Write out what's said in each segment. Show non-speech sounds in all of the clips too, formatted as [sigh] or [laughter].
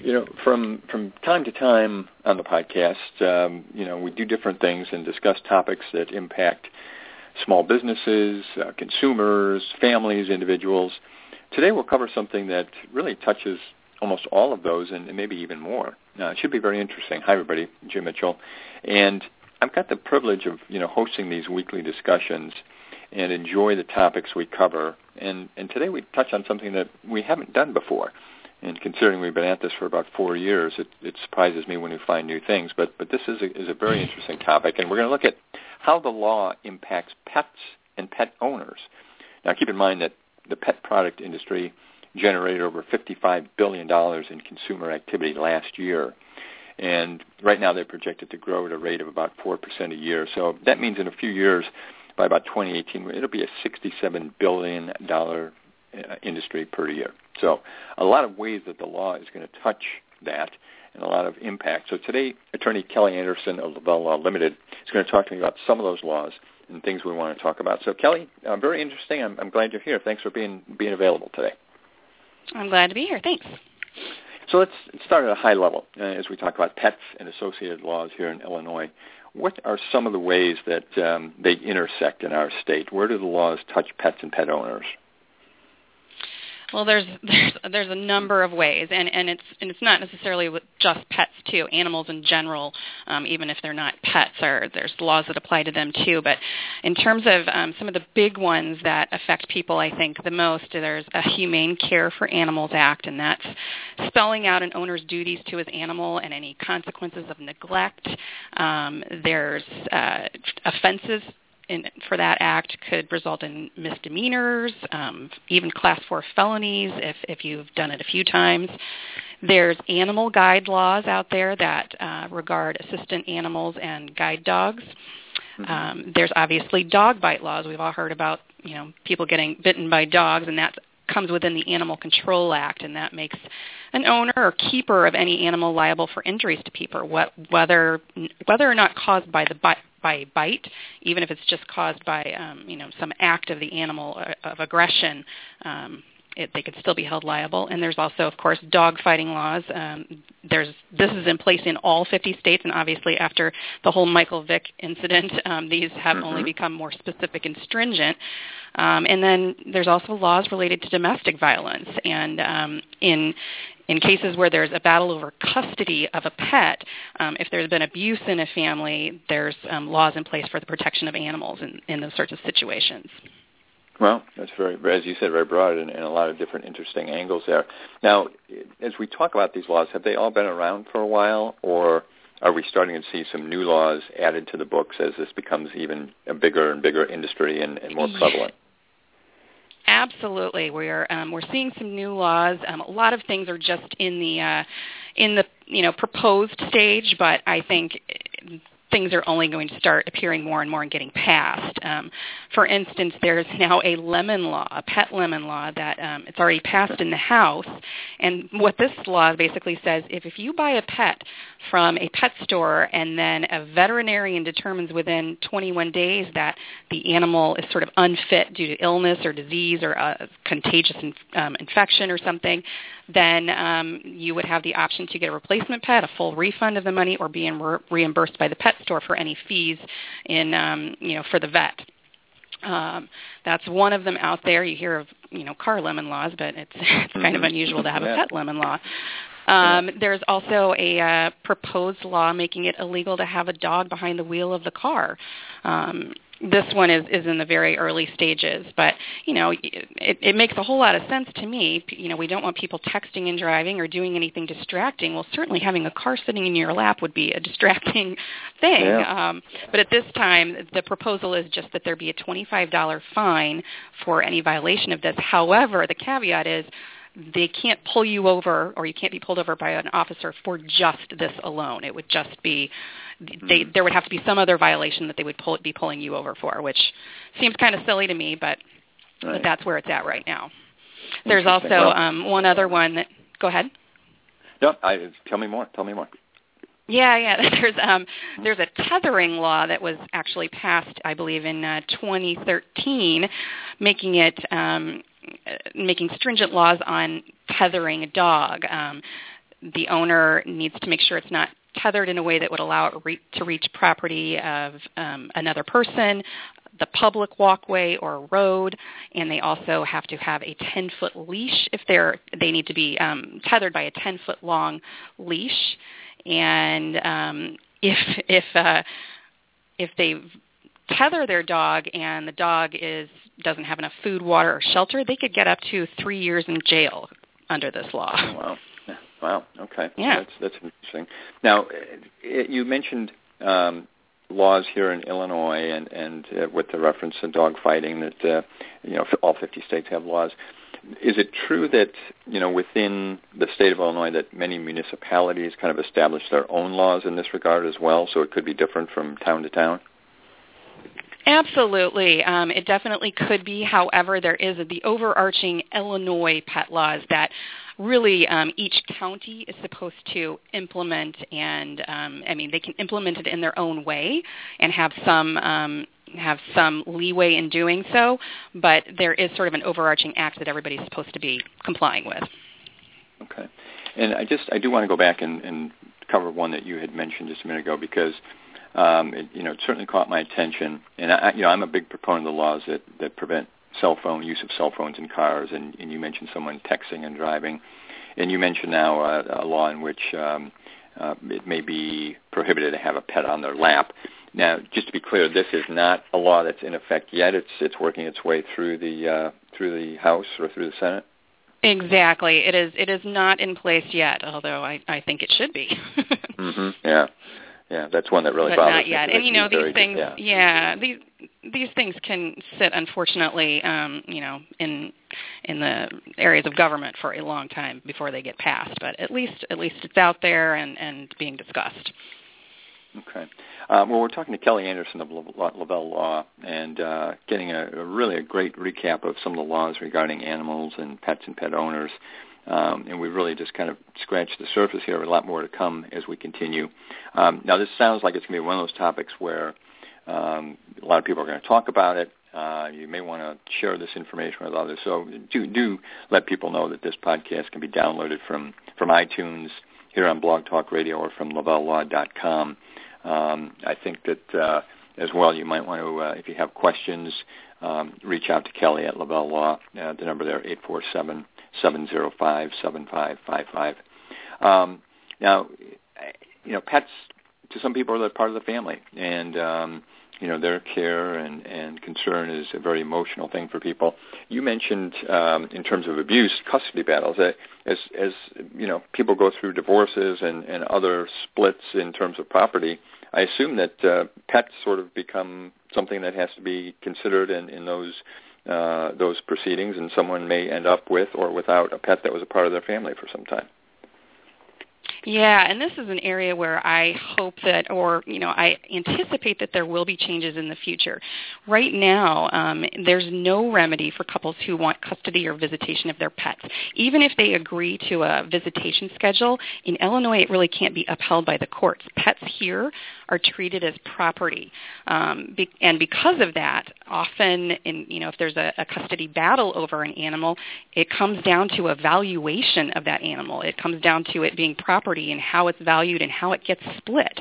You know, from from time to time on the podcast, um, you know, we do different things and discuss topics that impact small businesses, uh, consumers, families, individuals. Today we'll cover something that really touches almost all of those and, and maybe even more. Uh, it should be very interesting. Hi, everybody. Jim Mitchell, and I've got the privilege of you know hosting these weekly discussions and enjoy the topics we cover. And and today we touch on something that we haven't done before. And considering we've been at this for about four years, it, it surprises me when we find new things. But but this is a, is a very interesting topic, and we're going to look at how the law impacts pets and pet owners. Now, keep in mind that the pet product industry generated over $55 billion in consumer activity last year. And right now they're projected to grow at a rate of about 4% a year. So that means in a few years, by about 2018, it'll be a $67 billion uh, industry per year. So a lot of ways that the law is going to touch that and a lot of impact. So today, Attorney Kelly Anderson of Lavelle Law Limited is going to talk to me about some of those laws and things we want to talk about. So Kelly, uh, very interesting. I'm, I'm glad you're here. Thanks for being being available today. I'm glad to be here. Thanks. So let's start at a high level uh, as we talk about pets and associated laws here in Illinois. What are some of the ways that um, they intersect in our state? Where do the laws touch pets and pet owners? Well, there's [laughs] there's there's a number of ways, and and it's and it's not necessarily with just pets too. Animals in general, um, even if they're not pets, are there's laws that apply to them too. But in terms of um, some of the big ones that affect people, I think the most, there's a Humane Care for Animals Act, and that's spelling out an owner's duties to his animal and any consequences of neglect. Um, there's uh, offenses in, for that act could result in misdemeanors, um, even class four felonies if, if you've done it a few times. There's animal guide laws out there that uh, regard assistant animals and guide dogs. Mm-hmm. Um, there's obviously dog bite laws. We've all heard about you know people getting bitten by dogs, and that comes within the Animal Control Act, and that makes an owner or keeper of any animal liable for injuries to people, whether whether or not caused by the bite by a bite, even if it's just caused by um, you know some act of the animal uh, of aggression. Um, it, they could still be held liable. And there's also, of course, dog fighting laws. Um, there's this is in place in all 50 states, and obviously after the whole Michael Vick incident, [laughs] um, these have mm-hmm. only become more specific and stringent. Um, and then there's also laws related to domestic violence. And um, in in cases where there's a battle over custody of a pet, um, if there's been abuse in a family, there's um, laws in place for the protection of animals in, in those sorts of situations. Well, that's very, as you said, very broad and, and a lot of different interesting angles there. Now, as we talk about these laws, have they all been around for a while, or are we starting to see some new laws added to the books as this becomes even a bigger and bigger industry and, and more prevalent? Absolutely, we're um, we're seeing some new laws. Um, a lot of things are just in the uh, in the you know proposed stage, but I think things are only going to start appearing more and more and getting passed. Um, for instance, there's now a lemon law, a pet lemon law that um, it's already passed in the House. And what this law basically says, if, if you buy a pet from a pet store and then a veterinarian determines within 21 days that the animal is sort of unfit due to illness or disease or a contagious in, um, infection or something, then um, you would have the option to get a replacement pet, a full refund of the money, or being re- reimbursed by the pet store for any fees in um, you know for the vet. Um, that's one of them out there. You hear of you know car lemon laws, but it's [laughs] it's kind of mm-hmm. unusual to have a pet lemon law. Um, there's also a uh, proposed law making it illegal to have a dog behind the wheel of the car. Um, this one is, is in the very early stages, but you know it, it makes a whole lot of sense to me. You know, we don't want people texting and driving or doing anything distracting. Well, certainly having a car sitting in your lap would be a [laughs] distracting thing. Yeah. Um, but at this time, the proposal is just that there be a $25 fine for any violation of this. However, the caveat is they can't pull you over or you can't be pulled over by an officer for just this alone. It would just be they Mm-hmm. there would have to be some other violation that they would pull, be pulling you over for, which seems kind of silly to me, but Right. but that's where it's at right now. There's also um, one other one that. Go ahead. No, I, tell me more. Tell me more. Yeah, yeah. [laughs] There's um, there's a tethering law that was actually passed, I believe, in uh, 2013, making it um, making stringent laws on tethering a dog. Um, the owner needs to make sure it's not tethered in a way that would allow it re- to reach property of um, another person, the public walkway or road, and they also have to have a 10 foot leash if they're they need to be um, tethered by a 10 foot long leash, and um, if if uh, if they tether their dog and the dog is doesn't have enough food, water, or shelter, they could get up to three years in jail under this law. Wow. Wow. Okay. Yeah. That's that's interesting. Now, it, you mentioned um, laws here in Illinois, and and uh, with the reference to dog fighting, that uh, you know all 50 states have laws. Is it true that you know within the state of Illinois that many municipalities kind of establish their own laws in this regard as well? So it could be different from town to town. Absolutely. Um, it definitely could be. However, there is the overarching Illinois pet laws that really um, each county is supposed to implement, and um, I mean they can implement it in their own way and have some um, have some leeway in doing so. But there is sort of an overarching act that everybody's supposed to be complying with. Okay. And I just I do want to go back and, and cover one that you had mentioned just a minute ago because um, it, you know it certainly caught my attention. And I, you know I'm a big proponent of the laws that that prevent cell phone use of cell phones in cars. And, and you mentioned someone texting and driving, and you mentioned now uh, a law in which um, uh, it may be prohibited to have a pet on their lap. Now, just to be clear, this is not a law that's in effect yet. It's it's working its way through the uh, through the House or through the Senate. Exactly. It is. It is not in place yet, although I, I think it should be. [laughs] mm-hmm. Yeah, yeah, that's one that really but bothers not yet. And you know these things. Yeah. Yeah, these these things can sit unfortunately, um, you know, in in the areas of government for a long time before they get passed. But at least at least it's out there and and being discussed. Okay. Um, well, we're talking to Kelly Anderson of La- Lavelle Law and uh, getting a, a really a great recap of some of the laws regarding animals and pets and pet owners. Um, and we really just kind of scratched the surface here. A lot more to come as we continue. Um, now, this sounds like it's going to be one of those topics where um, a lot of people are going to talk about it. Uh, you may want to share this information with others. So do do let people know that this podcast can be downloaded from from iTunes here on Blog Talk Radio or from LavelleLaw.com. Um, I think that uh, as well you might want to, uh, if you have questions, um, reach out to Kelly at Lavelle Law. Uh, the number there, eight four seven seven zero five seven five five five. Um, now, you know, pets to some people are part of the family, and um, you know their care and, and concern is a very emotional thing for people. You mentioned um, in terms of abuse, custody battles. That as as you know, people go through divorces and, and other splits in terms of property. I assume that uh, pets sort of become something that has to be considered in, in those uh, those proceedings, and someone may end up with or without a pet that was a part of their family for some time. Yeah, and this is an area where I hope that, or you know, I anticipate that there will be changes in the future. Right now, um, there's no remedy for couples who want custody or visitation of their pets. Even if they agree to a visitation schedule, in Illinois, it really can't be upheld by the courts. Pets here are treated as property, um, be, and because of that, often, in you know, if there's a, a custody battle over an animal, it comes down to a valuation of that animal. It comes down to it being property and how it's valued and how it gets split.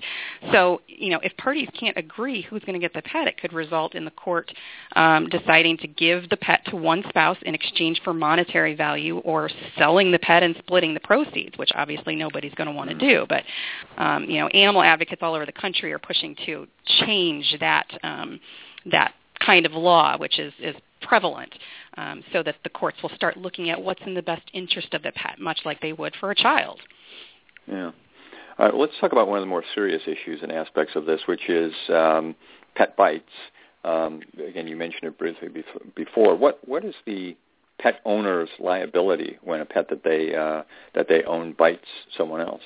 So, you know, if parties can't agree who's going to get the pet, it could result in the court um, deciding to give the pet to one spouse in exchange for monetary value or selling the pet and splitting the proceeds, which obviously nobody's going to want to do. But, um, you know, animal advocates all over the country are pushing to change that um, that kind of law, which is, is prevalent, um, so that the courts will start looking at what's in the best interest of the pet, much like they would for a child. Yeah. All right. Let's talk about one of the more serious issues and aspects of this, which is um, pet bites. Um, again, you mentioned it briefly before. What what is the pet owner's liability when a pet that they uh, that they own bites someone else?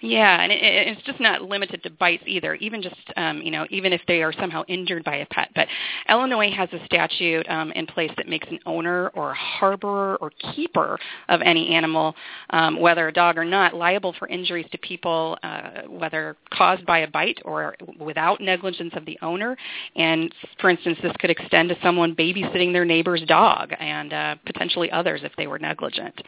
Yeah, and it, it's just not limited to bites either. Even just um, you know, even if they are somehow injured by a pet. But Illinois has a statute um, in place that makes an owner or harborer or keeper of any animal, um, whether a dog or not, liable for injuries to people, uh, whether caused by a bite or without negligence of the owner. And for instance, this could extend to someone babysitting their neighbor's dog and uh, potentially others if they were negligent.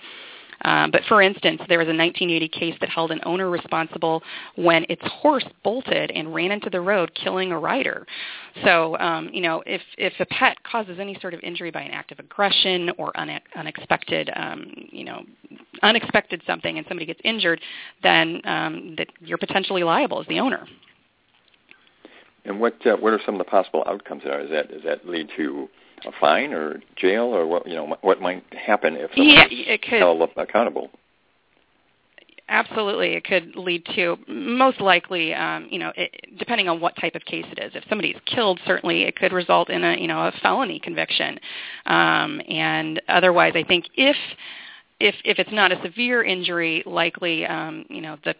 Um, but for instance, there was a 1980 case that held an owner responsible when its horse bolted and ran into the road, killing a rider. So, um, you know, if if a pet causes any sort of injury by an act of aggression or une- unexpected, um, you know, unexpected something, and somebody gets injured, then um, that you're potentially liable as the owner. And what uh, what are some of the possible outcomes there? Does that does that lead to a fine or jail or what you know what might happen if someone yeah, is held accountable? Absolutely, it could lead to most likely, um, you know, it, depending on what type of case it is. If somebody is killed, certainly it could result in a, you know, a felony conviction. Um, and otherwise, I think if if if it's not a severe injury, likely, um, you know, the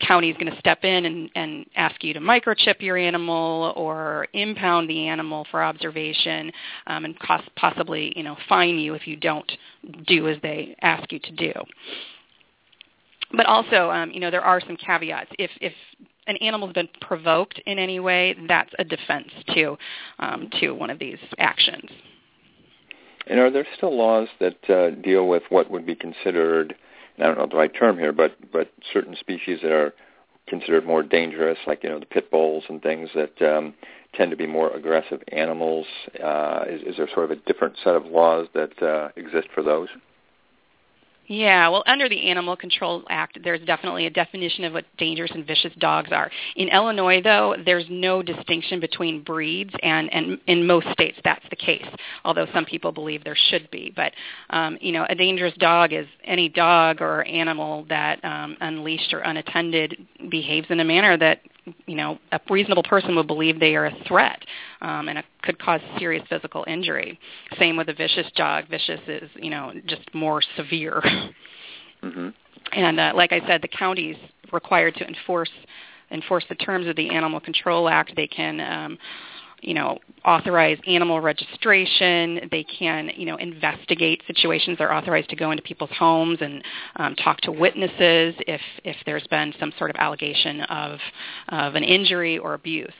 county is going to step in and, and ask you to microchip your animal or impound the animal for observation um, and cost, possibly you know fine you if you don't do as they ask you to do. But also, um, you know, there are some caveats. If if an animal's been provoked in any way, that's a defense to um, to one of these actions. And are there still laws that uh, deal with what would be considered I don't know the right term here, but but certain species that are considered more dangerous, like you know the pit bulls and things that um, tend to be more aggressive animals. Uh, is, is there sort of a different set of laws that uh, exist for those? Yeah, well, under the Animal Control Act, there's definitely a definition of what dangerous and vicious dogs are. In Illinois, though, there's no distinction between breeds, and, and in most states that's the case, although some people believe there should be. But, um, you know, a dangerous dog is any dog or animal that, um, unleashed or unattended, behaves in a manner that you know, a reasonable person would believe they are a threat um, and it could cause serious physical injury. Same with a vicious dog. Vicious is, you know, just more severe. [laughs] Mm-hmm. And uh, like I said, the county's required to enforce enforce the terms of the Animal Control Act. They can um, you know, authorize animal registration. They can, you know, investigate situations. They're authorized to go into people's homes and um, talk to witnesses if if there's been some sort of allegation of of an injury or abuse.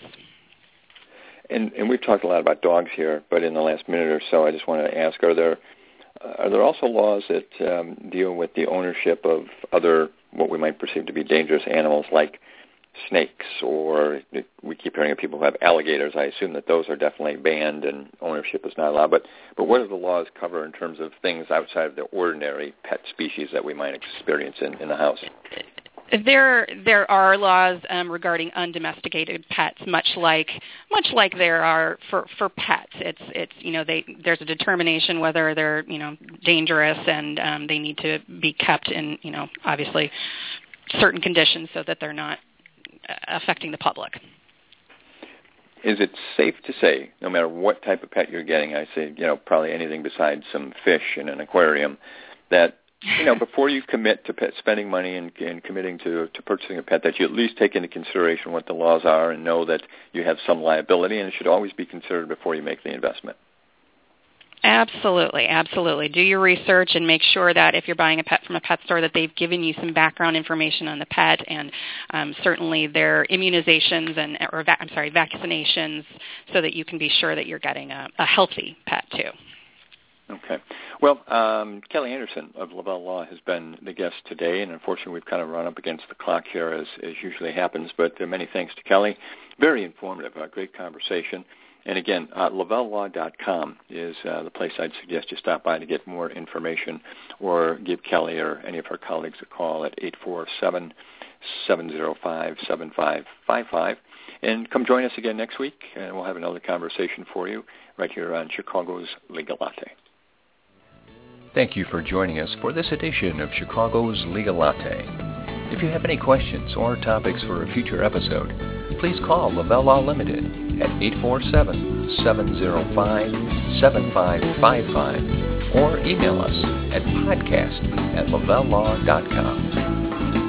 And, and we've talked a lot about dogs here, but in the last minute or so, I just wanted to ask: Are there are there also laws that um, deal with the ownership of other what we might perceive to be dangerous animals, like snakes or we keep hearing of people who have alligators. I assume that those are definitely banned and ownership is not allowed. But but what do the laws cover in terms of things outside of the ordinary pet species that we might experience in, in the house? There, there are laws um, regarding undomesticated pets, much like much like there are for for pets. It's it's you know they there's a determination whether they're you know dangerous and um, they need to be kept in you know obviously certain conditions so that they're not affecting the public. Is it safe to say, no matter what type of pet you're getting, I say, you know, probably anything besides some fish in an aquarium, that you know, before you commit to pet, spending money and, and committing to, to purchasing a pet, that you at least take into consideration what the laws are and know that you have some liability, and it should always be considered before you make the investment. Absolutely, absolutely. Do your research and make sure that if you're buying a pet from a pet store, that they've given you some background information on the pet and um, certainly their immunizations and or va- I'm sorry, vaccinations, so that you can be sure that you're getting a, a healthy pet too. Okay. Well, um, Kelly Anderson of Lavelle Law has been the guest today, and unfortunately we've kind of run up against the clock here, as, as usually happens. But uh, many thanks to Kelly. Very informative, a great conversation. And again, uh, lavellelaw.com is uh, the place I'd suggest you stop by to get more information or give Kelly or any of her colleagues a call at 847 705 7555. And come join us again next week, and we'll have another conversation for you right here on Chicago's Legal Latte. Thank you for joining us for this edition of Chicago's Legal Latte. If you have any questions or topics for a future episode, please call Lavelle Law Limited at 847-705-7555 or email us at podcast at lavellelaw.com.